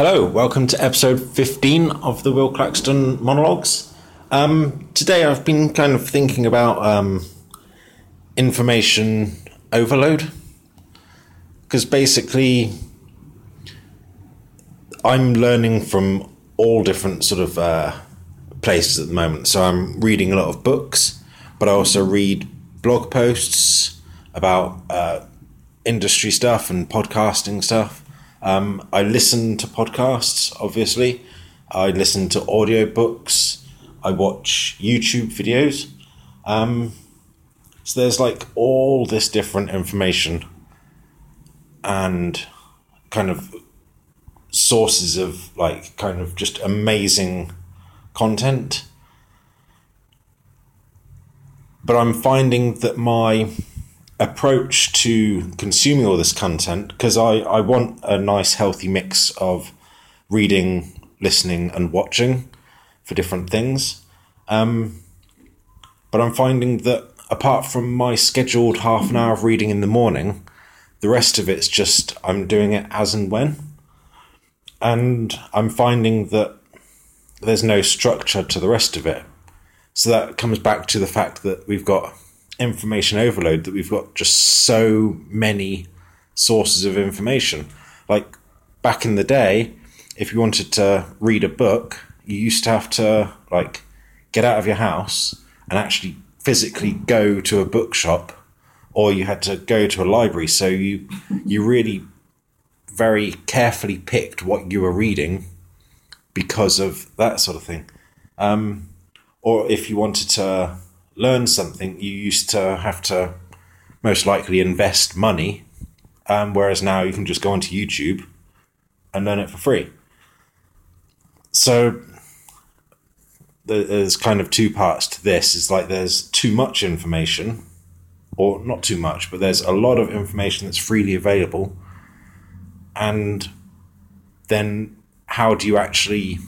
Hello, welcome to episode 15 of the Will Claxton monologues. Um, today I've been kind of thinking about um, information overload because basically I'm learning from all different sort of uh, places at the moment. So I'm reading a lot of books, but I also read blog posts about uh, industry stuff and podcasting stuff. Um, I listen to podcasts, obviously. I listen to audiobooks. I watch YouTube videos. Um, so there's like all this different information and kind of sources of like kind of just amazing content. But I'm finding that my approach to consuming all this content, because I, I want a nice healthy mix of reading, listening, and watching for different things. Um, but I'm finding that apart from my scheduled half an hour of reading in the morning, the rest of it's just I'm doing it as and when. And I'm finding that there's no structure to the rest of it. So that comes back to the fact that we've got information overload, that we've got just so many sources of information. Like back in the day, if you wanted to read a book, you used to have to like get out of your house and actually physically go to a bookshop or you had to go to a library so you you really very carefully picked what you were reading because of that sort of thing um, or if you wanted to learn something you used to have to most likely invest money um, whereas now you can just go onto youtube and learn it for free so there's kind of two parts to this. It's like there's too much information, or not too much, but there's a lot of information that's freely available. And then how do you actually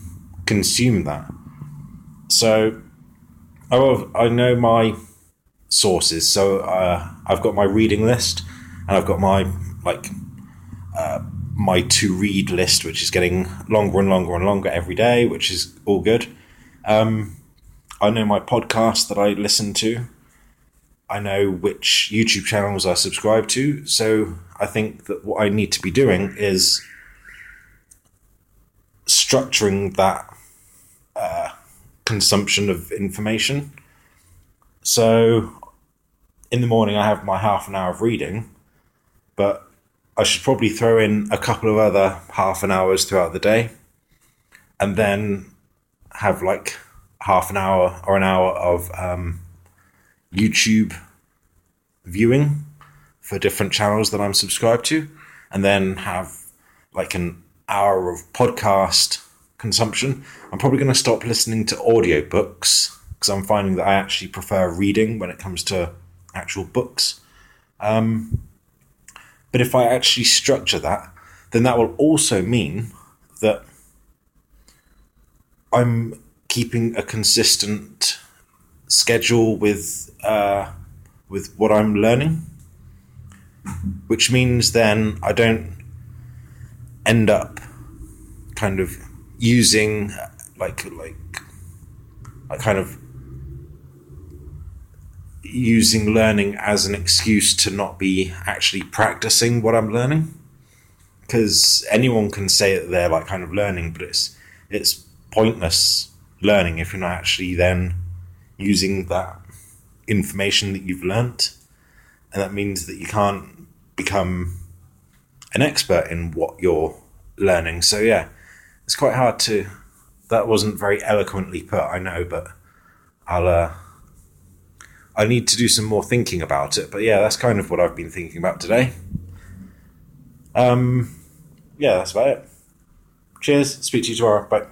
consume that? So, oh, I know my sources. So uh, I've got my reading list, and I've got my like uh, my to read list, which is getting longer and longer and longer every day, which is all good. Um, I know my podcast that I listen to. I know which YouTube channels I subscribe to. So I think that what I need to be doing is structuring that uh, consumption of information. So in the morning, I have my half an hour of reading, but I should probably throw in a couple of other half an hours throughout the day. And then have like half an hour or an hour of um, YouTube viewing for different channels that I'm subscribed to, and then have like an hour of podcast consumption. I'm probably going to stop listening to audiobooks because I'm finding that I actually prefer reading when it comes to actual books. Um, but if I actually structure that, then that will also mean that I'm keeping a consistent schedule with uh, with what I'm learning, which means then I don't end up kind of using like like I kind of using learning as an excuse to not be actually practicing what I'm learning because anyone can say that they're like kind of learning but it's it's pointless learning if you're not actually then using that information that you've learnt. And that means that you can't become an expert in what you're learning. So, yeah, it's quite hard to. That wasn't very eloquently put, I know, but I'll. Uh, I need to do some more thinking about it. But yeah, that's kind of what I've been thinking about today. Um, yeah, that's about it. Cheers. Speak to you tomorrow. Bye.